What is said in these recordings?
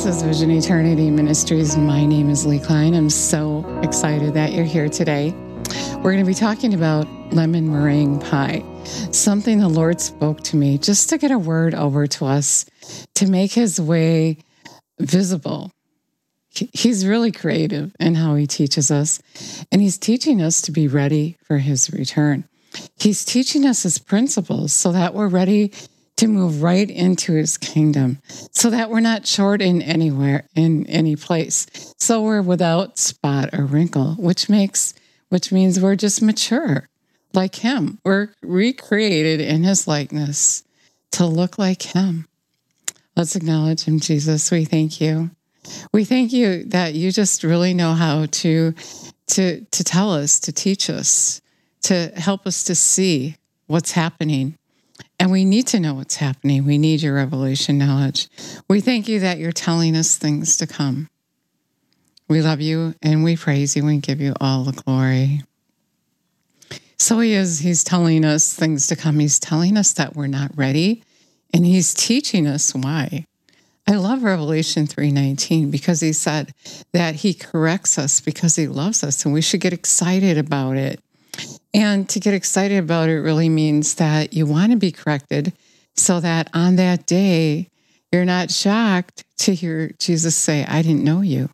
This is Vision Eternity Ministries. My name is Lee Klein. I'm so excited that you're here today. We're going to be talking about lemon meringue pie, something the Lord spoke to me just to get a word over to us to make his way visible. He's really creative in how he teaches us, and he's teaching us to be ready for his return. He's teaching us his principles so that we're ready to move right into his kingdom so that we're not short in anywhere in any place. So we're without spot or wrinkle which makes which means we're just mature like him. We're recreated in his likeness to look like him. Let's acknowledge him jesus. We thank you. We thank you that you just really know how to to to tell us to teach us to help us to see what's happening and we need to know what's happening. We need your revelation knowledge. We thank you that you're telling us things to come. We love you and we praise you and give you all the glory. So he is, he's telling us things to come. He's telling us that we're not ready and he's teaching us why. I love Revelation 3:19 because he said that he corrects us because he loves us and we should get excited about it. And to get excited about it really means that you want to be corrected so that on that day, you're not shocked to hear Jesus say, I didn't know you,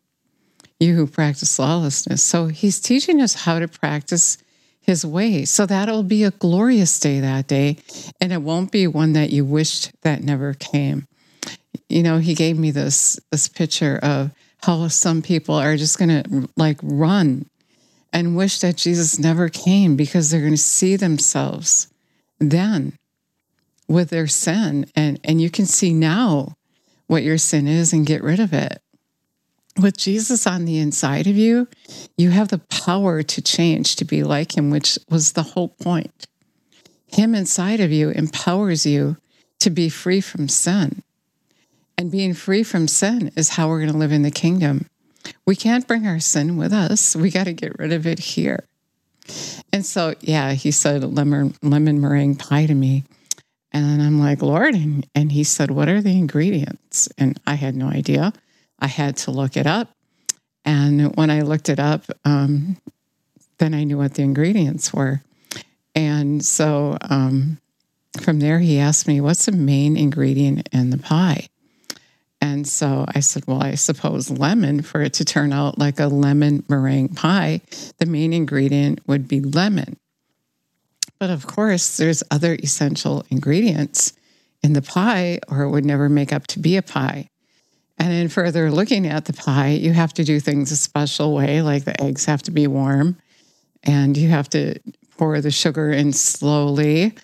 you who practice lawlessness. So he's teaching us how to practice his way. So that'll be a glorious day that day. And it won't be one that you wished that never came. You know, he gave me this this picture of how some people are just gonna like run and wish that Jesus never came because they're going to see themselves then with their sin. And, and you can see now what your sin is and get rid of it. With Jesus on the inside of you, you have the power to change to be like him, which was the whole point. Him inside of you empowers you to be free from sin. And being free from sin is how we're going to live in the kingdom. We can't bring our sin with us. We got to get rid of it here. And so, yeah, he said lemon, lemon meringue pie to me. And I'm like, Lord. And, and he said, What are the ingredients? And I had no idea. I had to look it up. And when I looked it up, um, then I knew what the ingredients were. And so um, from there, he asked me, What's the main ingredient in the pie? And so I said, Well, I suppose lemon for it to turn out like a lemon meringue pie, the main ingredient would be lemon. But of course, there's other essential ingredients in the pie, or it would never make up to be a pie. And in further looking at the pie, you have to do things a special way, like the eggs have to be warm and you have to pour the sugar in slowly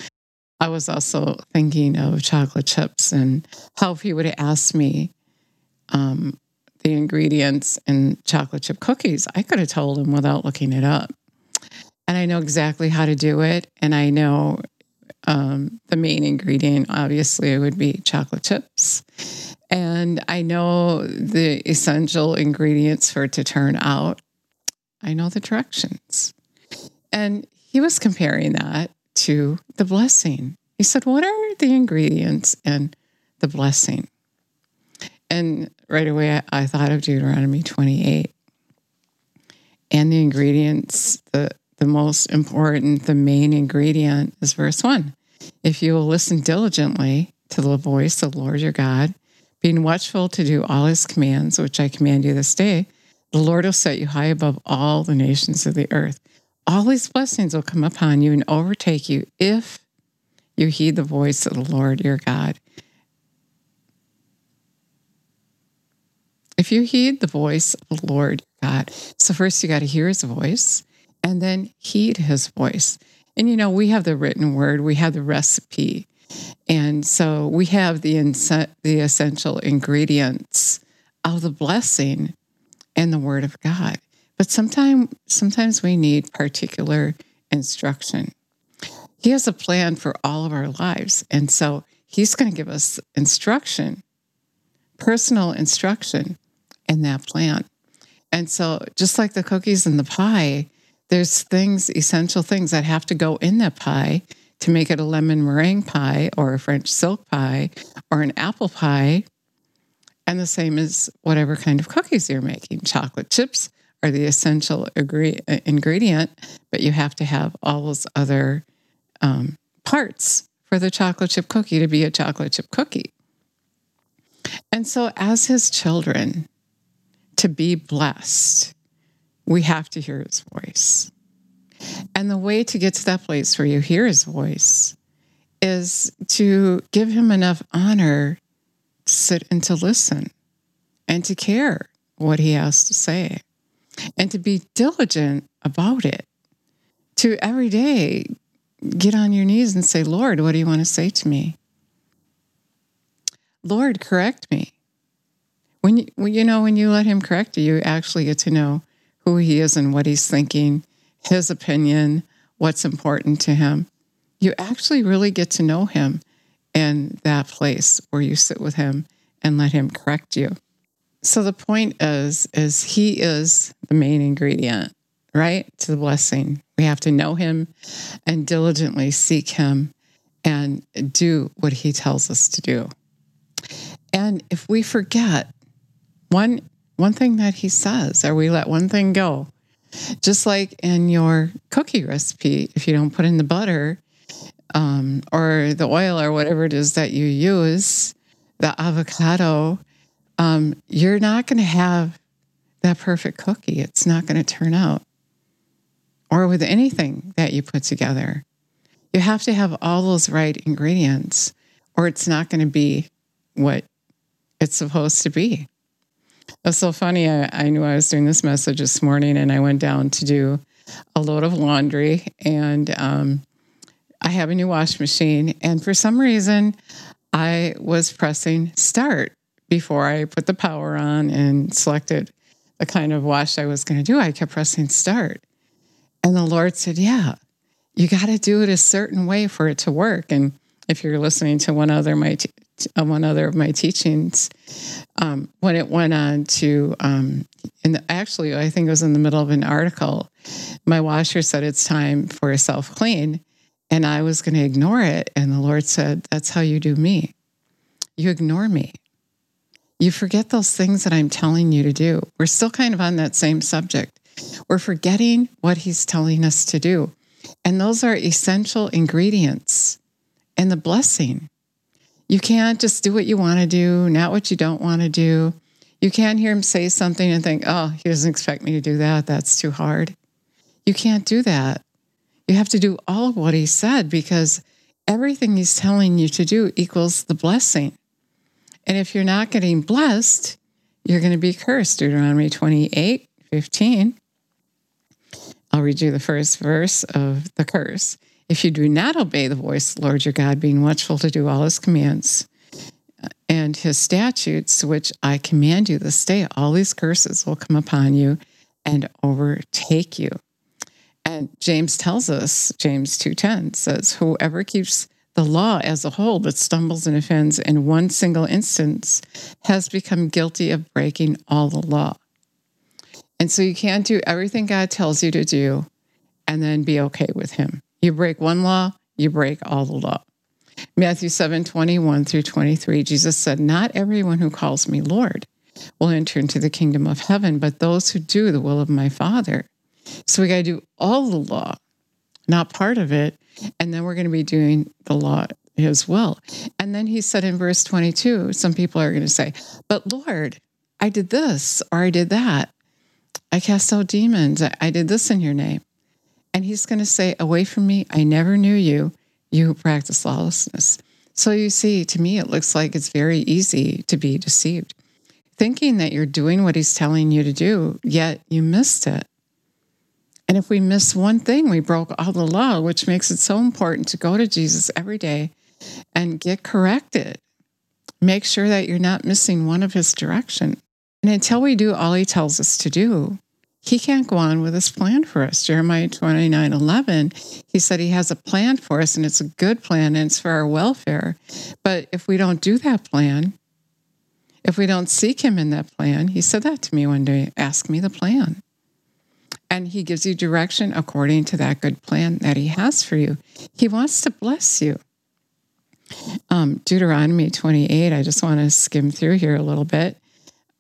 I was also thinking of chocolate chips and how if he would have asked me um, the ingredients in chocolate chip cookies, I could have told him without looking it up. And I know exactly how to do it. And I know um, the main ingredient, obviously, would be chocolate chips. And I know the essential ingredients for it to turn out. I know the directions. And he was comparing that to the blessing. He said, What are the ingredients in the blessing? And right away, I, I thought of Deuteronomy 28. And the ingredients, the, the most important, the main ingredient is verse 1. If you will listen diligently to the voice of the Lord your God, being watchful to do all his commands, which I command you this day, the Lord will set you high above all the nations of the earth all these blessings will come upon you and overtake you if you heed the voice of the Lord your God. If you heed the voice of the Lord God, so first you got to hear his voice and then heed his voice. And you know, we have the written word, we have the recipe. And so we have the, the essential ingredients of the blessing and the word of God. But sometimes sometimes we need particular instruction. He has a plan for all of our lives. And so he's going to give us instruction, personal instruction in that plan. And so just like the cookies and the pie, there's things, essential things that have to go in that pie to make it a lemon meringue pie or a French silk pie or an apple pie. And the same as whatever kind of cookies you're making. Chocolate chips are the essential agree- uh, ingredient, but you have to have all those other um, parts for the chocolate chip cookie to be a chocolate chip cookie. And so, as his children, to be blessed, we have to hear his voice. And the way to get to that place where you hear his voice is to give him enough honor to sit and to listen and to care what he has to say and to be diligent about it. To every day get on your knees and say, Lord, what do you want to say to me? Lord, correct me. When you, you know, when you let him correct you, you actually get to know who he is and what he's thinking, his opinion, what's important to him. You actually really get to know him in that place where you sit with him and let him correct you. So the point is is he is the main ingredient, right? To the blessing. We have to know him and diligently seek him and do what he tells us to do. And if we forget one one thing that he says, or we let one thing go, just like in your cookie recipe, if you don't put in the butter um, or the oil or whatever it is that you use, the avocado, um, you're not going to have that perfect cookie. It's not going to turn out. Or with anything that you put together, you have to have all those right ingredients, or it's not going to be what it's supposed to be. It's so funny. I, I knew I was doing this message this morning, and I went down to do a load of laundry, and um, I have a new wash machine. And for some reason, I was pressing start before I put the power on and selected the kind of wash I was going to do. I kept pressing start. And the Lord said, Yeah, you got to do it a certain way for it to work. And if you're listening to one other my uh, one other of my teachings, um, when it went on to, um, and actually, I think it was in the middle of an article, my washer said it's time for a self clean. And I was going to ignore it. And the Lord said, That's how you do me. You ignore me. You forget those things that I'm telling you to do. We're still kind of on that same subject. We're forgetting what He's telling us to do. And those are essential ingredients in the blessing. You can't just do what you want to do, not what you don't want to do. You can't hear him say something and think, oh, he doesn't expect me to do that. That's too hard. You can't do that. You have to do all of what he said because everything he's telling you to do equals the blessing. And if you're not getting blessed, you're going to be cursed. Deuteronomy 28 15. I'll read you the first verse of the curse. If you do not obey the voice of the Lord your God, being watchful to do all his commands uh, and his statutes, which I command you this day, all these curses will come upon you and overtake you. And James tells us, James 2:10 says, whoever keeps the law as a whole that stumbles and offends in one single instance has become guilty of breaking all the law. And so you can't do everything God tells you to do and then be okay with him. You break one law, you break all the law. Matthew 7 21 through 23, Jesus said, Not everyone who calls me Lord will enter into the kingdom of heaven, but those who do the will of my Father. So we got to do all the law, not part of it. And then we're going to be doing the law as well. And then he said in verse 22, some people are going to say, But Lord, I did this or I did that. I cast out demons. I did this in your name. And he's going to say, Away from me, I never knew you, you who practice lawlessness. So you see, to me, it looks like it's very easy to be deceived, thinking that you're doing what he's telling you to do, yet you missed it. And if we miss one thing, we broke all the law, which makes it so important to go to Jesus every day and get corrected. Make sure that you're not missing one of his direction. And until we do all he tells us to do, he can't go on with his plan for us. Jeremiah 29 11, he said he has a plan for us and it's a good plan and it's for our welfare. But if we don't do that plan, if we don't seek him in that plan, he said that to me one day ask me the plan. And he gives you direction according to that good plan that he has for you. He wants to bless you. Um, Deuteronomy 28, I just want to skim through here a little bit.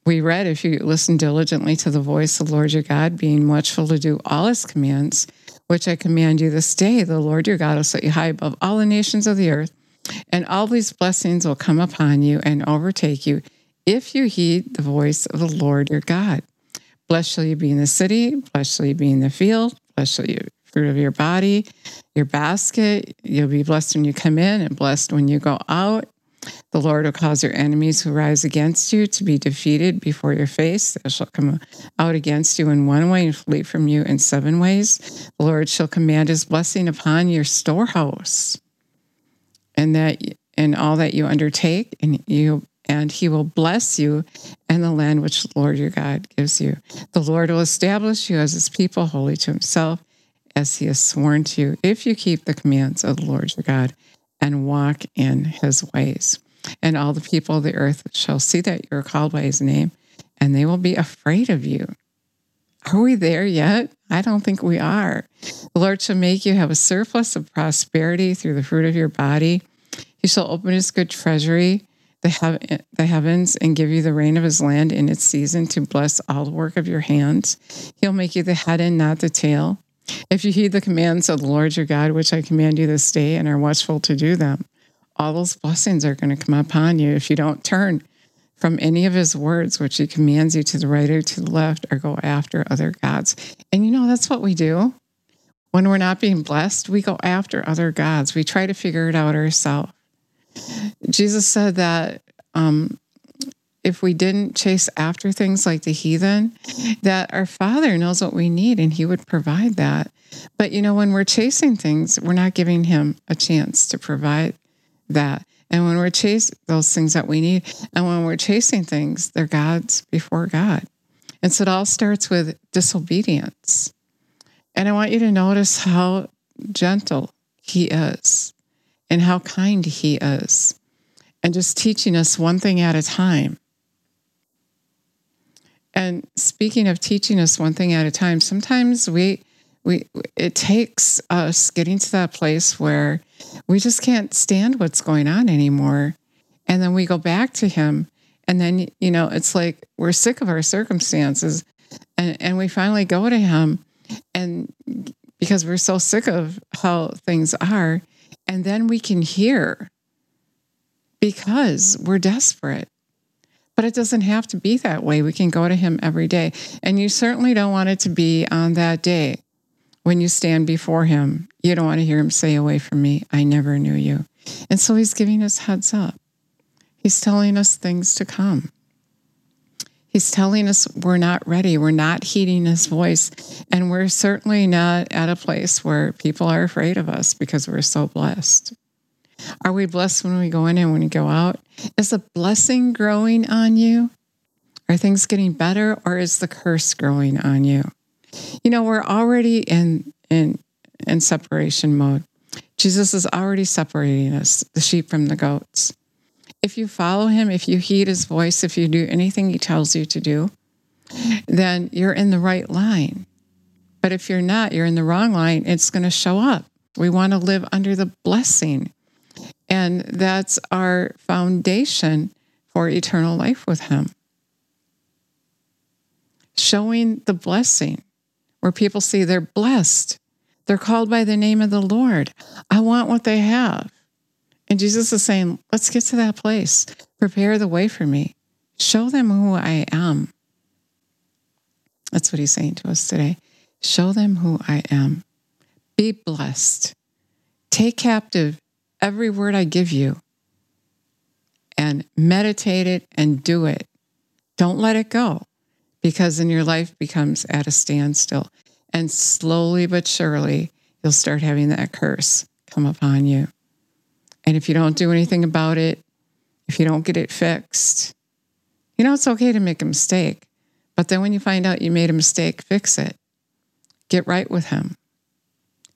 We read, if you listen diligently to the voice of the Lord your God, being watchful to do all his commands, which I command you this day, the Lord your God will set you high above all the nations of the earth, and all these blessings will come upon you and overtake you if you heed the voice of the Lord your God. Blessed shall you be in the city, blessed shall you be in the field, blessed shall you fruit of your body, your basket. You'll be blessed when you come in and blessed when you go out. The Lord will cause your enemies who rise against you to be defeated before your face. They shall come out against you in one way and flee from you in seven ways. The Lord shall command his blessing upon your storehouse and that and all that you undertake, and you and he will bless you and the land which the Lord your God gives you. The Lord will establish you as his people, holy to himself, as he has sworn to you, if you keep the commands of the Lord your God and walk in his ways. And all the people of the earth shall see that you are called by his name, and they will be afraid of you. Are we there yet? I don't think we are. The Lord shall make you have a surplus of prosperity through the fruit of your body. He shall open his good treasury, the, the heavens, and give you the rain of his land in its season to bless all the work of your hands. He'll make you the head and not the tail. If you heed the commands of the Lord your God, which I command you this day, and are watchful to do them, all those blessings are going to come upon you if you don't turn from any of his words, which he commands you to the right or to the left, or go after other gods. And you know, that's what we do. When we're not being blessed, we go after other gods. We try to figure it out ourselves. Jesus said that um, if we didn't chase after things like the heathen, that our Father knows what we need and He would provide that. But you know, when we're chasing things, we're not giving Him a chance to provide that. And when we're chasing those things that we need, and when we're chasing things, they're God's before God. And so it all starts with disobedience. And I want you to notice how gentle he is and how kind he is, and just teaching us one thing at a time. And speaking of teaching us one thing at a time, sometimes we we it takes us getting to that place where we just can't stand what's going on anymore and then we go back to him and then you know it's like we're sick of our circumstances and and we finally go to him and because we're so sick of how things are and then we can hear because we're desperate but it doesn't have to be that way. We can go to him every day. And you certainly don't want it to be on that day when you stand before him, you don't want to hear him say, Away from me, I never knew you. And so he's giving us heads up. He's telling us things to come. He's telling us we're not ready. We're not heeding his voice. And we're certainly not at a place where people are afraid of us because we're so blessed. Are we blessed when we go in and when we go out? Is a blessing growing on you? Are things getting better or is the curse growing on you? You know, we're already in in in separation mode. Jesus is already separating us, the sheep from the goats. If you follow him, if you heed his voice, if you do anything he tells you to do, then you're in the right line. But if you're not, you're in the wrong line, it's going to show up. We want to live under the blessing. And that's our foundation for eternal life with him. Showing the blessing where people see they're blessed. They're called by the name of the Lord. I want what they have. And Jesus is saying, let's get to that place. Prepare the way for me. Show them who I am. That's what he's saying to us today. Show them who I am. Be blessed. Take captive every word I give you and meditate it and do it. Don't let it go because then your life becomes at a standstill. And slowly but surely, you'll start having that curse come upon you. And if you don't do anything about it, if you don't get it fixed, you know, it's okay to make a mistake. But then when you find out you made a mistake, fix it. Get right with Him.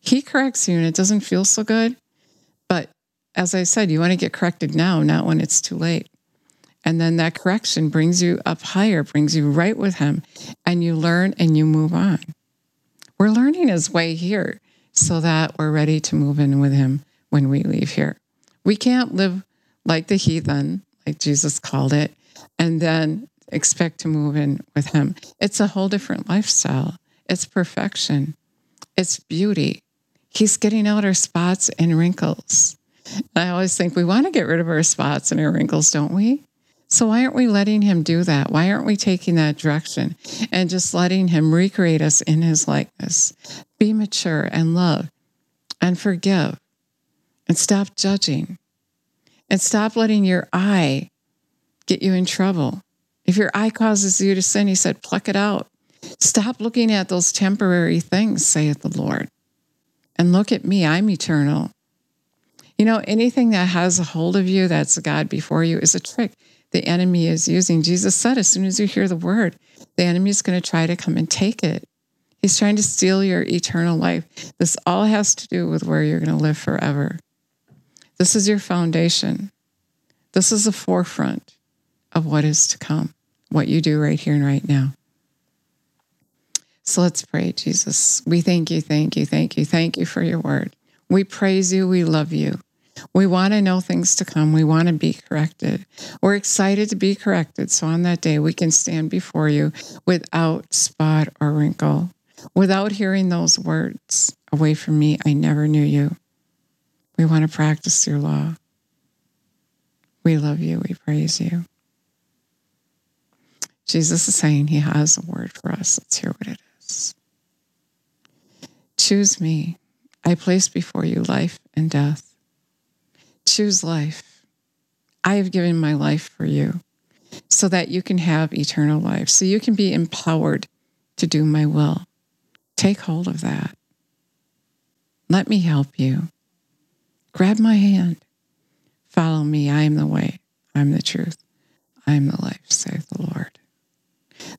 He corrects you and it doesn't feel so good. But as I said, you want to get corrected now, not when it's too late. And then that correction brings you up higher, brings you right with Him, and you learn and you move on. We're learning His way here so that we're ready to move in with Him when we leave here. We can't live like the heathen, like Jesus called it, and then expect to move in with him. It's a whole different lifestyle. It's perfection. It's beauty. He's getting out our spots and wrinkles. I always think we want to get rid of our spots and our wrinkles, don't we? So why aren't we letting him do that? Why aren't we taking that direction and just letting him recreate us in his likeness? Be mature and love and forgive and stop judging and stop letting your eye get you in trouble. If your eye causes you to sin, he said, pluck it out. Stop looking at those temporary things, saith the Lord, and look at me. I'm eternal. You know, anything that has a hold of you that's God before you is a trick the enemy is using. Jesus said, as soon as you hear the word, the enemy is going to try to come and take it. He's trying to steal your eternal life. This all has to do with where you're going to live forever. This is your foundation. This is the forefront of what is to come, what you do right here and right now. So let's pray, Jesus. We thank you, thank you, thank you, thank you for your word. We praise you, we love you. We want to know things to come. We want to be corrected. We're excited to be corrected. So on that day, we can stand before you without spot or wrinkle, without hearing those words away from me. I never knew you. We want to practice your law. We love you. We praise you. Jesus is saying he has a word for us. Let's hear what it is. Choose me. I place before you life and death choose life. I have given my life for you so that you can have eternal life, so you can be empowered to do my will. Take hold of that. Let me help you. Grab my hand. Follow me. I am the way. I'm the truth. I am the life, saith the Lord.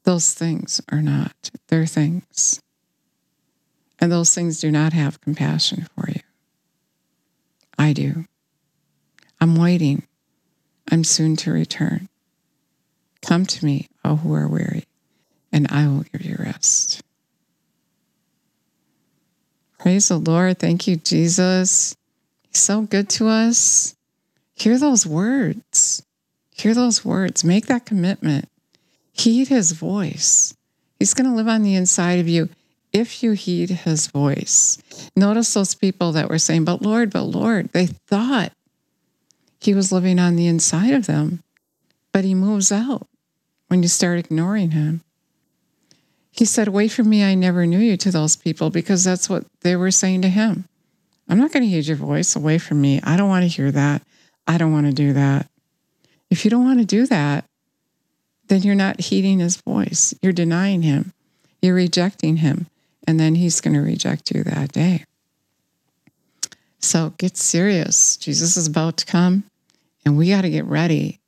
Those things are not, they're things. And those things do not have compassion for you. I do. I'm waiting. I'm soon to return. Come to me, all who are weary, and I will give you rest. Praise the Lord. Thank you, Jesus. So good to us. Hear those words. Hear those words. Make that commitment. Heed his voice. He's going to live on the inside of you if you heed his voice. Notice those people that were saying, But Lord, but Lord, they thought he was living on the inside of them, but he moves out when you start ignoring him. He said, Wait for me, I never knew you to those people because that's what they were saying to him. I'm not going to heed your voice away from me. I don't want to hear that. I don't want to do that. If you don't want to do that, then you're not heeding his voice. You're denying him. You're rejecting him. And then he's going to reject you that day. So get serious. Jesus is about to come, and we got to get ready.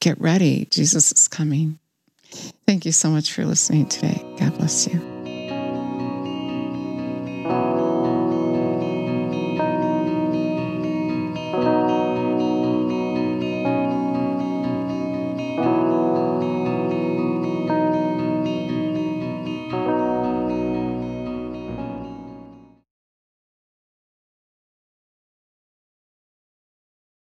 Get ready. Jesus is coming. Thank you so much for listening today. God bless you.